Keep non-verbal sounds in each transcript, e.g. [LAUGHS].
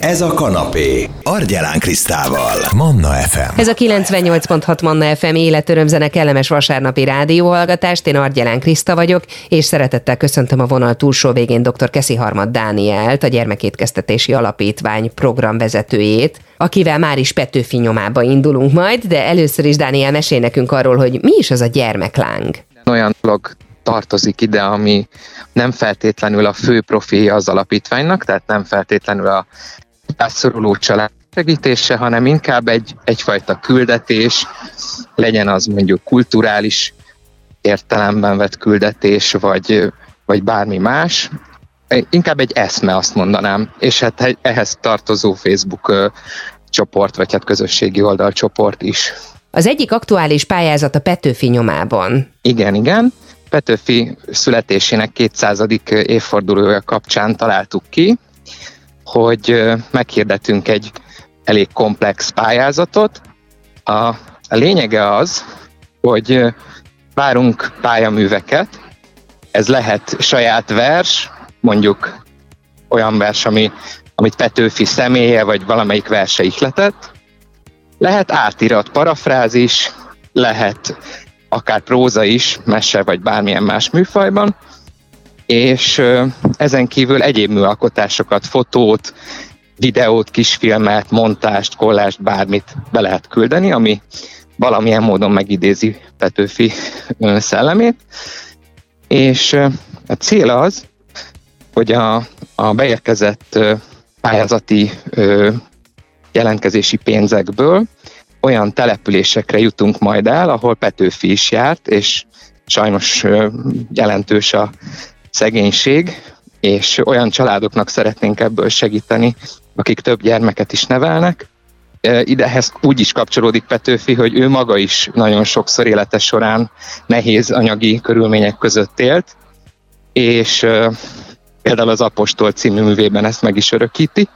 Ez a kanapé. Argyelán Krisztával. Manna FM. Ez a 98.6 Manna FM életörömzene kellemes vasárnapi rádióhallgatást. Én Argyelán Kriszta vagyok, és szeretettel köszöntöm a vonal túlsó végén dr. Keszi Harmad Dánielt, a Gyermekétkeztetési Alapítvány programvezetőjét, akivel már is Petőfi nyomába indulunk majd, de először is Dániel mesél nekünk arról, hogy mi is az a gyermekláng. Olyan dolog tartozik ide, ami nem feltétlenül a fő profilja az alapítványnak, tehát nem feltétlenül a rászoruló család segítése, hanem inkább egy, egyfajta küldetés, legyen az mondjuk kulturális értelemben vett küldetés, vagy, vagy bármi más, inkább egy eszme azt mondanám, és hát ehhez tartozó Facebook csoport, vagy hát közösségi oldalcsoport is. Az egyik aktuális pályázat a Petőfi nyomában. Igen, igen. Petőfi születésének 200. évfordulója kapcsán találtuk ki, hogy meghirdetünk egy elég komplex pályázatot. A, a lényege az, hogy várunk pályaműveket, ez lehet saját vers, mondjuk olyan vers, ami, amit Petőfi személye, vagy valamelyik verse ihletett, lehet átirat parafrázis, lehet akár próza is, mese vagy bármilyen más műfajban, és ezen kívül egyéb műalkotásokat, fotót, videót, kisfilmet, montást, kollást, bármit be lehet küldeni, ami valamilyen módon megidézi Petőfi szellemét. És a cél az, hogy a, a beérkezett pályázati jelentkezési pénzekből olyan településekre jutunk majd el, ahol Petőfi is járt, és sajnos jelentős a szegénység, és olyan családoknak szeretnénk ebből segíteni, akik több gyermeket is nevelnek. Idehez úgy is kapcsolódik Petőfi, hogy ő maga is nagyon sokszor élete során nehéz anyagi körülmények között élt, és például az Apostol című művében ezt meg is örökíti.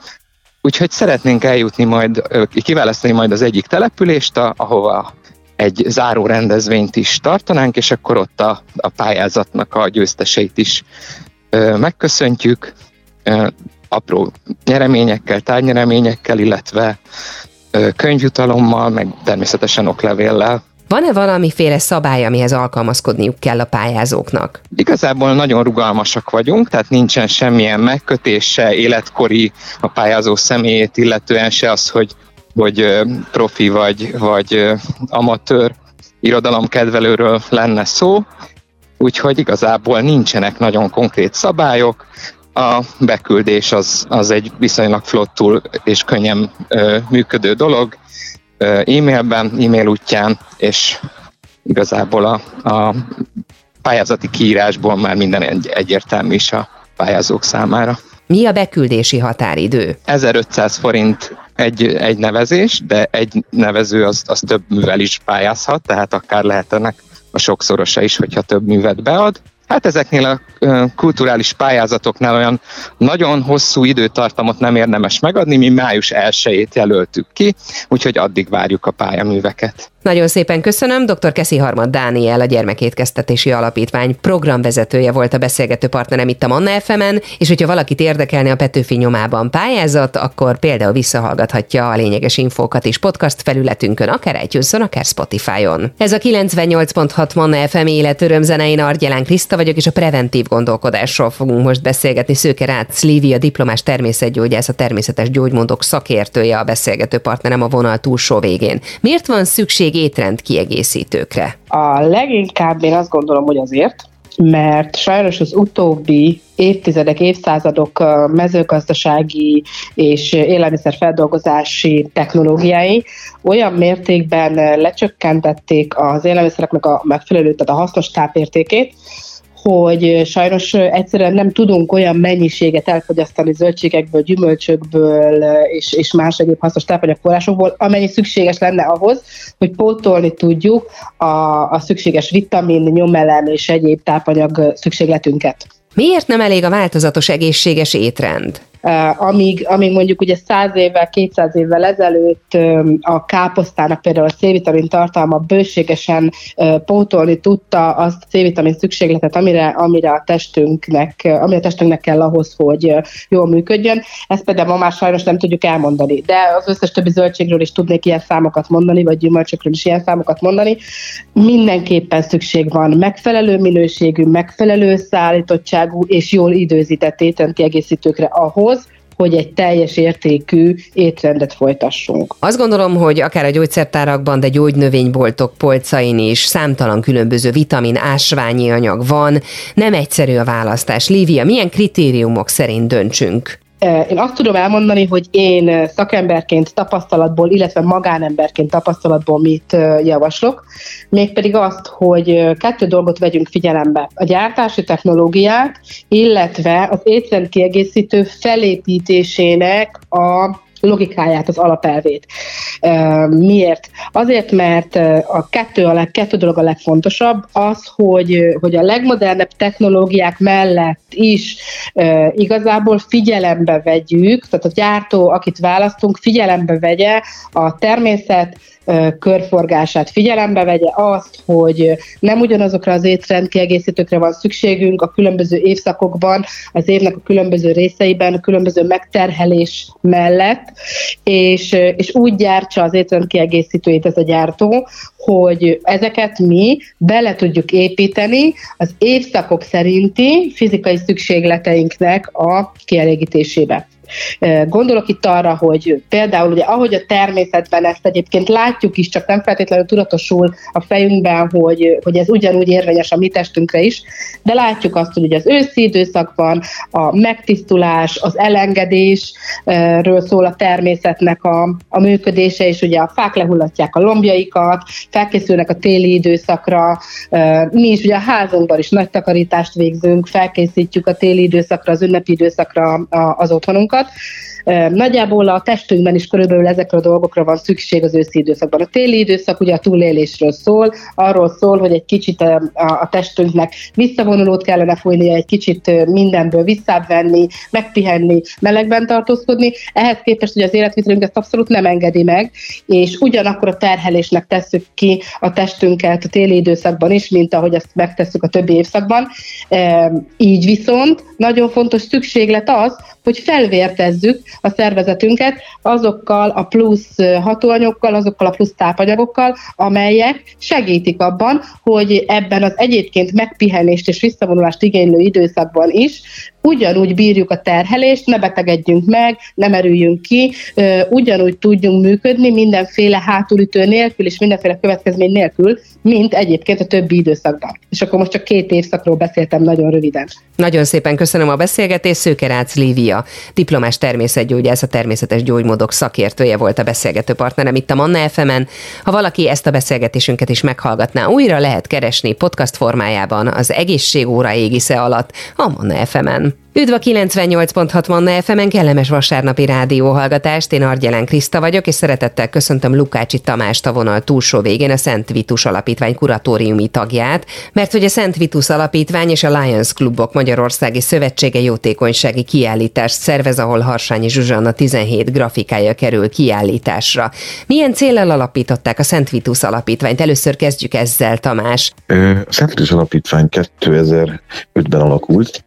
Úgyhogy szeretnénk eljutni majd, kiválasztani majd az egyik települést, ahova egy záró rendezvényt is tartanánk, és akkor ott a, a pályázatnak a győzteseit is ö, megköszöntjük, ö, apró nyereményekkel, tárgynyereményekkel, illetve ö, könyvjutalommal, meg természetesen oklevéllel. Van-e valamiféle szabály, amihez alkalmazkodniuk kell a pályázóknak? Igazából nagyon rugalmasak vagyunk, tehát nincsen semmilyen megkötés, se életkori a pályázó személyét, illetően se az, hogy, hogy profi vagy, vagy amatőr irodalomkedvelőről lenne szó, úgyhogy igazából nincsenek nagyon konkrét szabályok, a beküldés az, az egy viszonylag flottul és könnyen ö, működő dolog, e-mailben, e-mail útján, és igazából a, a pályázati kiírásból már minden egy, egyértelmű is a pályázók számára. Mi a beküldési határidő? 1500 forint egy, egy nevezés, de egy nevező az, az több művel is pályázhat, tehát akár lehet ennek a sokszorosa is, hogyha több művet bead. Hát ezeknél a kulturális pályázatoknál olyan nagyon hosszú időtartamot nem érdemes megadni, mi május 1 jelöltük ki, úgyhogy addig várjuk a pályaműveket. Nagyon szépen köszönöm. Dr. Keszi Harmad Dániel, a Gyermekétkeztetési Alapítvány programvezetője volt a beszélgető partnerem itt a Manna fm és hogyha valakit érdekelne a Petőfi nyomában pályázat, akkor például visszahallgathatja a lényeges infókat is podcast felületünkön, akár itunes akár Spotify-on. Ez a 98.6 Manna FM életörömzenein Argyelán Kriszta vagyok, és a preventív gondolkodásról fogunk most beszélgetni. Szőke Rácz Lívia, diplomás természetgyógyász, a természetes gyógymódok szakértője, a beszélgető partnerem a vonal túlsó végén. Miért van szükség étrend kiegészítőkre? A leginkább én azt gondolom, hogy azért, mert sajnos az utóbbi évtizedek, évszázadok mezőgazdasági és élelmiszerfeldolgozási technológiái olyan mértékben lecsökkentették az élelmiszereknek a megfelelő, tehát a hasznos tápértékét, hogy sajnos egyszerűen nem tudunk olyan mennyiséget elfogyasztani zöldségekből, gyümölcsökből és, és más egyéb hasznos tápanyagforrásokból, amennyi szükséges lenne ahhoz, hogy pótolni tudjuk a, a szükséges vitamin, nyomelem és egyéb tápanyag szükségletünket. Miért nem elég a változatos egészséges étrend? Amíg, amíg mondjuk ugye 100 évvel, 200 évvel ezelőtt a káposztának például a C-vitamin tartalma bőségesen pótolni tudta azt a C-vitamin szükségletet, amire, amire a testünknek, amire a testünknek kell ahhoz, hogy jól működjön. Ezt például ma már sajnos nem tudjuk elmondani, de az összes többi zöldségről is tudnék ilyen számokat mondani, vagy gyümölcsökről is ilyen számokat mondani. Mindenképpen szükség van megfelelő minőségű, megfelelő szállítottságú és jól időzített étrendkiegészítőkre ahhoz, hogy egy teljes értékű étrendet folytassunk. Azt gondolom, hogy akár a gyógyszertárakban, de gyógynövényboltok polcain is számtalan különböző vitamin, ásványi anyag van. Nem egyszerű a választás. Lívia, milyen kritériumok szerint döntsünk? Én azt tudom elmondani, hogy én szakemberként tapasztalatból, illetve magánemberként tapasztalatból mit javaslok, mégpedig azt, hogy kettő dolgot vegyünk figyelembe. A gyártási technológiát, illetve az étrendkiegészítő felépítésének a logikáját, az alapelvét. Miért? Azért, mert a kettő, a leg, kettő dolog a legfontosabb, az, hogy, hogy a legmodernebb technológiák mellett is igazából figyelembe vegyük, tehát a gyártó, akit választunk, figyelembe vegye a természet, körforgását figyelembe vegye, azt, hogy nem ugyanazokra az étrendkiegészítőkre van szükségünk a különböző évszakokban, az évnek a különböző részeiben, a különböző megterhelés mellett, és, és úgy gyártsa az étrendkiegészítőjét ez a gyártó, hogy ezeket mi bele tudjuk építeni az évszakok szerinti fizikai szükségleteinknek a kielégítésébe. Gondolok itt arra, hogy például ugye ahogy a természetben ezt egyébként látjuk is, csak nem feltétlenül tudatosul a fejünkben, hogy, hogy ez ugyanúgy érvényes a mi testünkre is, de látjuk azt, hogy az őszi időszakban a megtisztulás, az elengedésről szól a természetnek a, a működése, és ugye a fák lehullatják a lombjaikat, felkészülnek a téli időszakra, mi is ugye a házunkban is nagy takarítást végzünk, felkészítjük a téli időszakra, az ünnepi időszakra az otthonunkat, Gott. Nagyjából a testünkben is körülbelül ezekre a dolgokra van szükség az őszi időszakban. A téli időszak ugye a túlélésről szól, arról szól, hogy egy kicsit a, a testünknek visszavonulót kellene fújnia, egy kicsit mindenből visszavenni, megpihenni, melegben tartózkodni. Ehhez képest, hogy az életvitelünk ezt abszolút nem engedi meg, és ugyanakkor a terhelésnek tesszük ki a testünket a téli időszakban is, mint ahogy ezt megtesszük a többi évszakban. Így viszont nagyon fontos szükséglet az, hogy felvértezzük a szervezetünket azokkal a plusz hatóanyagokkal, azokkal a plusz tápanyagokkal, amelyek segítik abban, hogy ebben az egyébként megpihenést és visszavonulást igénylő időszakban is ugyanúgy bírjuk a terhelést, ne betegedjünk meg, ne merüljünk ki, ugyanúgy tudjunk működni mindenféle hátulütő nélkül és mindenféle következmény nélkül, mint egyébként a többi időszakban. És akkor most csak két évszakról beszéltem nagyon röviden. Nagyon szépen köszönöm a beszélgetést. Szőkerácz Lívia, diplomás természetgyógyász, a természetes gyógymódok szakértője volt a beszélgető partnerem itt a Manna fm -en. Ha valaki ezt a beszélgetésünket is meghallgatná, újra lehet keresni podcast formájában az egészségóra égisze alatt a Manna fm Üdv a 98.6 Manna FM-en, kellemes vasárnapi rádióhallgatást. Én Argyelán Kriszta vagyok, és szeretettel köszöntöm Lukácsi Tamást a vonal túlsó végén, a Szent Vitus Alapítvány kuratóriumi tagját, mert hogy a Szent Vitus Alapítvány és a Lions Klubok Magyarországi Szövetsége jótékonysági kiállítást szervez, ahol Harsányi Zsuzsanna 17 grafikája kerül kiállításra. Milyen célral alapították a Szent Vitus Alapítványt? Először kezdjük ezzel, Tamás. A Szent Vitus Alapítvány 2005-ben alakult,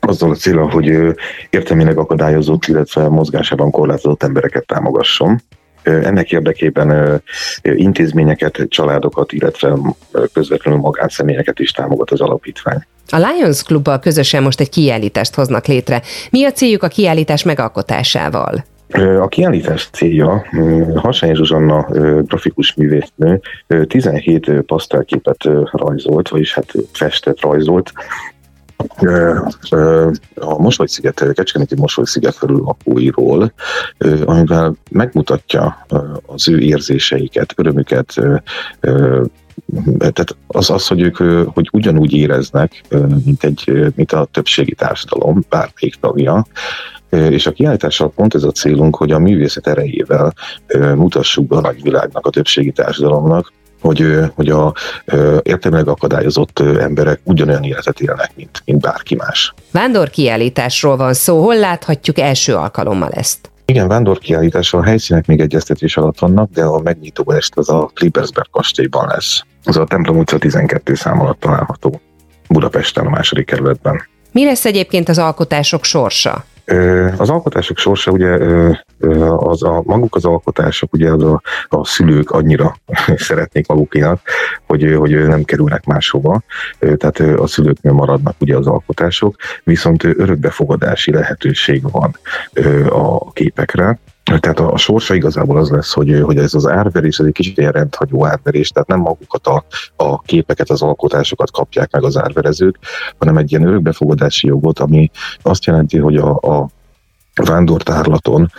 azzal a célra, hogy értelmileg akadályozott, illetve mozgásában korlátozott embereket támogasson. Ennek érdekében intézményeket, családokat, illetve közvetlenül magánszemélyeket is támogat az alapítvány. A Lions Klubbal közösen most egy kiállítást hoznak létre. Mi a céljuk a kiállítás megalkotásával? A kiállítás célja Harsányi Zsuzsanna grafikus művésznő 17 pasztelképet rajzolt, vagyis hát festett, rajzolt, a Mosoly-sziget, Kecskeméti Mosoly-sziget felül lakóiról, amivel megmutatja az ő érzéseiket, örömüket, tehát az, az hogy ők hogy ugyanúgy éreznek, mint, egy, mint a többségi társadalom, bármelyik tagja, és a kiállítással pont ez a célunk, hogy a művészet erejével mutassuk be a nagyvilágnak, a többségi társadalomnak, hogy, hogy a értelmileg akadályozott emberek ugyanolyan életet élnek, mint, mint bárki más. Vándor kiállításról van szó, hol láthatjuk első alkalommal ezt? Igen, vándorkiállítás, a helyszínek még egyeztetés alatt vannak, de a megnyitó est az a Klibersberg kastélyban lesz. Az a Templom utca 12 szám alatt található Budapesten, a második kerületben. Mi lesz egyébként az alkotások sorsa? Az alkotások sorsa ugye az a, maguk az alkotások, ugye az a, a szülők annyira [LAUGHS] szeretnék magukénak, hogy, hogy nem kerülnek máshova, tehát a szülőknél maradnak ugye az alkotások, viszont örökbefogadási lehetőség van a képekre, tehát a, a sorsa igazából az lesz, hogy, hogy ez az árverés, ez egy kicsit ilyen rendhagyó árverés, tehát nem magukat a, a képeket, az alkotásokat kapják meg az árverezők, hanem egy ilyen örökbefogadási jogot, ami azt jelenti, hogy a, a vándortárlaton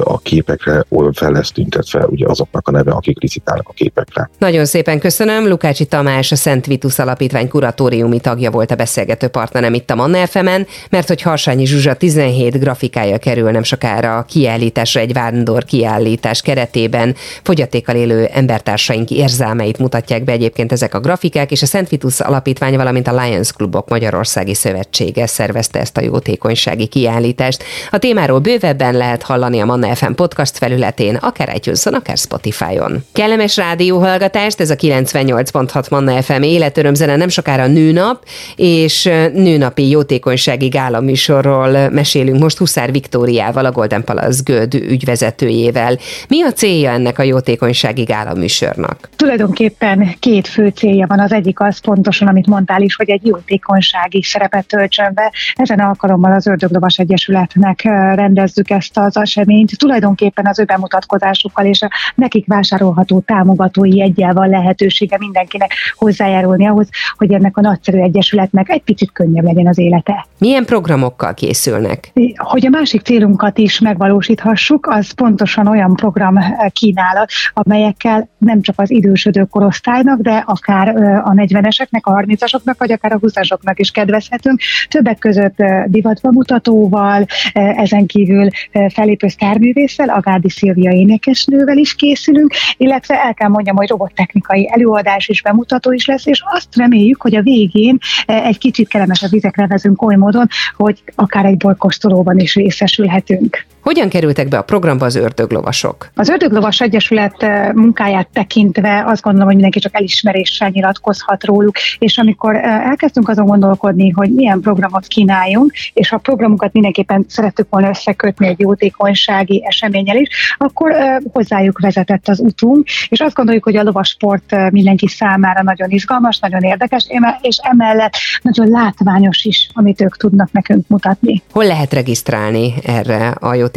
a képekre fel lesz tüntetve ugye azoknak a neve, akik licitálnak a képekre. Nagyon szépen köszönöm. Lukácsi Tamás, a Szent Vitus Alapítvány kuratóriumi tagja volt a beszélgető partnerem itt a Manna fm mert hogy Harsányi Zsuzsa 17 grafikája kerül nem sokára a kiállításra egy vándor kiállítás keretében. Fogyatékkal élő embertársaink érzelmeit mutatják be egyébként ezek a grafikák, és a Szent Vitus Alapítvány, valamint a Lions Klubok Magyarországi Szövetsége szervezte ezt a jótékonysági kiállítást. A témá témáról bővebben lehet hallani a Manna FM podcast felületén, akár itunes akár Spotify-on. Kellemes rádióhallgatást, ez a 98.6 Manna FM életörömzene nem sokára nőnap, és nőnapi jótékonysági gála műsorról mesélünk most Huszár Viktóriával, a Golden Palace Göd ügyvezetőjével. Mi a célja ennek a jótékonysági gála műsornak? Tulajdonképpen két fő célja van. Az egyik az pontosan, amit mondtál is, hogy egy jótékonysági szerepet töltsön be. Ezen alkalommal az Ördöglovas Egyesületnek rendezzük ezt az eseményt, tulajdonképpen az ő bemutatkozásukkal és a nekik vásárolható támogatói egyel van lehetősége mindenkinek hozzájárulni ahhoz, hogy ennek a nagyszerű egyesületnek egy picit könnyebb legyen az élete. Milyen programokkal készülnek? Hogy a másik célunkat is megvalósíthassuk, az pontosan olyan program kínálat, amelyekkel nem csak az idősödő korosztálynak, de akár a 40-eseknek, a 30-asoknak, vagy akár a 20-asoknak is kedvezhetünk. Többek között divatbemutatóval, ezen ezen kívül felépő sztárművésszel, Agádi Szilvia énekesnővel is készülünk, illetve el kell mondjam, hogy robottechnikai előadás és bemutató is lesz, és azt reméljük, hogy a végén egy kicsit kellemesebb vizekre vezünk oly módon, hogy akár egy bolykostolóban is részesülhetünk. Hogyan kerültek be a programba az ördöglovasok? Az Ördöglovas Egyesület munkáját tekintve azt gondolom, hogy mindenki csak elismeréssel nyilatkozhat róluk, és amikor elkezdtünk azon gondolkodni, hogy milyen programot kínáljunk, és a programunkat mindenképpen szerettük volna összekötni egy jótékonysági eseményel is, akkor hozzájuk vezetett az utunk, és azt gondoljuk, hogy a lovasport mindenki számára nagyon izgalmas, nagyon érdekes, és emellett nagyon látványos is, amit ők tudnak nekünk mutatni. Hol lehet regisztrálni erre a jótékonysági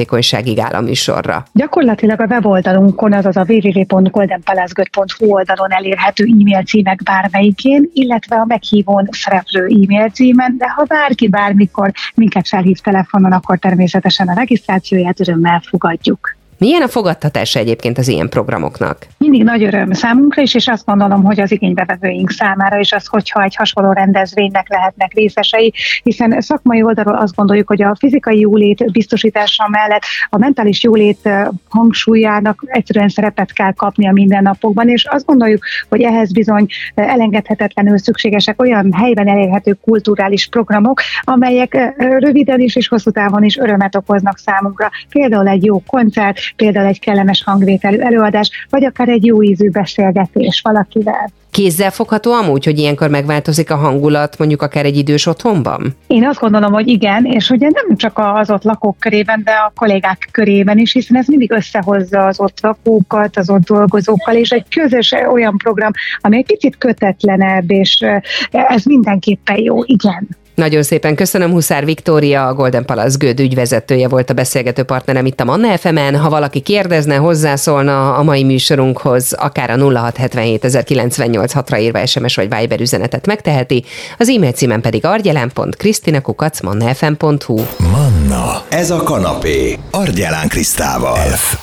gála műsorra? Gyakorlatilag a weboldalunkon, azaz a www.goldenpalazgöt.hu oldalon elérhető e-mail címek bármelyikén, illetve a meghívón szereplő e-mail címen, de ha bárki bármikor minket felhív telefonon, akkor természetesen a regisztrációját örömmel fogadjuk. Milyen a fogadtatása egyébként az ilyen programoknak? Mindig nagy öröm számunkra is, és azt gondolom, hogy az igénybevevőink számára is az, hogyha egy hasonló rendezvénynek lehetnek részesei, hiszen szakmai oldalról azt gondoljuk, hogy a fizikai jólét biztosítása mellett a mentális jólét hangsúlyának egyszerűen szerepet kell kapni a mindennapokban, és azt gondoljuk, hogy ehhez bizony elengedhetetlenül szükségesek olyan helyben elérhető kulturális programok, amelyek röviden is és hosszú távon is örömet okoznak számunkra. Például egy jó koncert, például egy kellemes hangvételű előadás, vagy akár egy jó ízű beszélgetés valakivel. Kézzel fogható amúgy, hogy ilyenkor megváltozik a hangulat mondjuk akár egy idős otthonban? Én azt gondolom, hogy igen, és ugye nem csak az ott lakók körében, de a kollégák körében is, hiszen ez mindig összehozza az ott lakókat, az ott dolgozókkal, és egy közös olyan program, ami egy picit kötetlenebb, és ez mindenképpen jó, igen. Nagyon szépen köszönöm, Huszár Viktória, a Golden Palace Göd ügyvezetője volt a beszélgető partnerem itt a Manna fm -en. Ha valaki kérdezne, hozzászólna a mai műsorunkhoz, akár a 0677 ra írva SMS vagy Viber üzenetet megteheti, az e-mail címen pedig argyelán.krisztinakukacmannafm.hu Manna, ez a kanapé, Argyelán Krisztával. F.